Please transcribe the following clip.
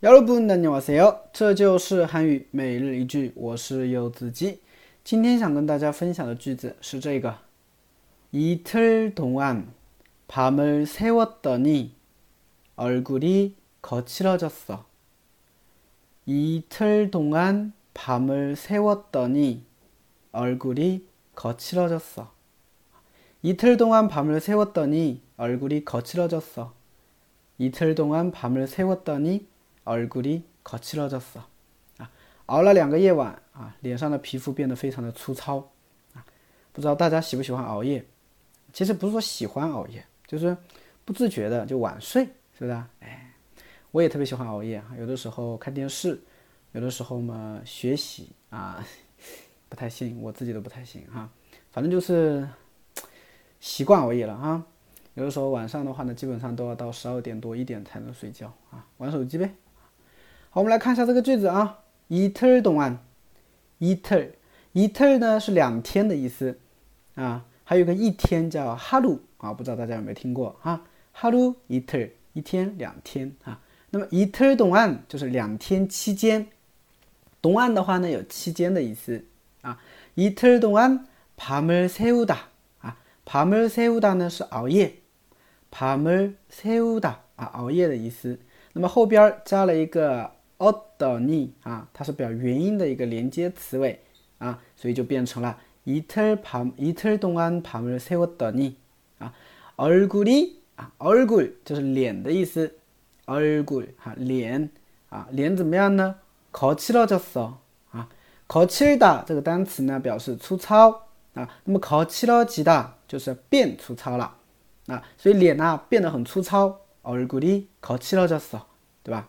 여러분 안녕하세요，这就是韩语每日一句，我是柚子鸡。今天想跟大家分享的句子是这个：이틀동안밤을새웠더니얼굴이거칠어졌어이틀동안밤을새웠더니얼굴이거칠어졌어이틀동안밤을새웠더니얼굴이거칠어졌어이틀동안밤을새웠더니 얼굴이거칠어졌어啊，熬了两个夜晚啊，脸上的皮肤变得非常的粗糙啊。不知道大家喜不喜欢熬夜？其实不是说喜欢熬夜，就是不自觉的就晚睡，是不是？哎，我也特别喜欢熬夜啊。有的时候看电视，有的时候嘛学习啊，不太行，我自己都不太行哈。反正就是习惯熬夜了哈。有的时候晚上的话呢，基本上都要到十二点多一点才能睡觉啊，玩手机呗。 好，我们来看一下这个句子啊。이틀동 안， 이 틀， 이틀呢是两天的意思啊，还有个一天叫哈鲁啊，不知道大家有没有听过哈？哈鲁이 틀， 一天两天啊。那么이틀동안就是两天期间，동안的话呢有期间的意思啊。이틀동안밤을새우다啊，밤을새우다呢是熬夜，밤을새우다啊熬夜的意思。那么后边加了一个。 어떠니啊，它是表原因的一个连接词尾啊，所以就变成了이틀밤이틀동안밤을새웠더니啊，얼굴이啊，얼굴就是脸的意思，얼굴哈脸啊，脸怎么样呢？거칠어졌어啊，거칠다这个单词呢表示粗糙啊，那么거칠어지다就是变粗糙了啊，所以脸呢变得很粗糙，얼굴이거칠어졌 어， 对吧？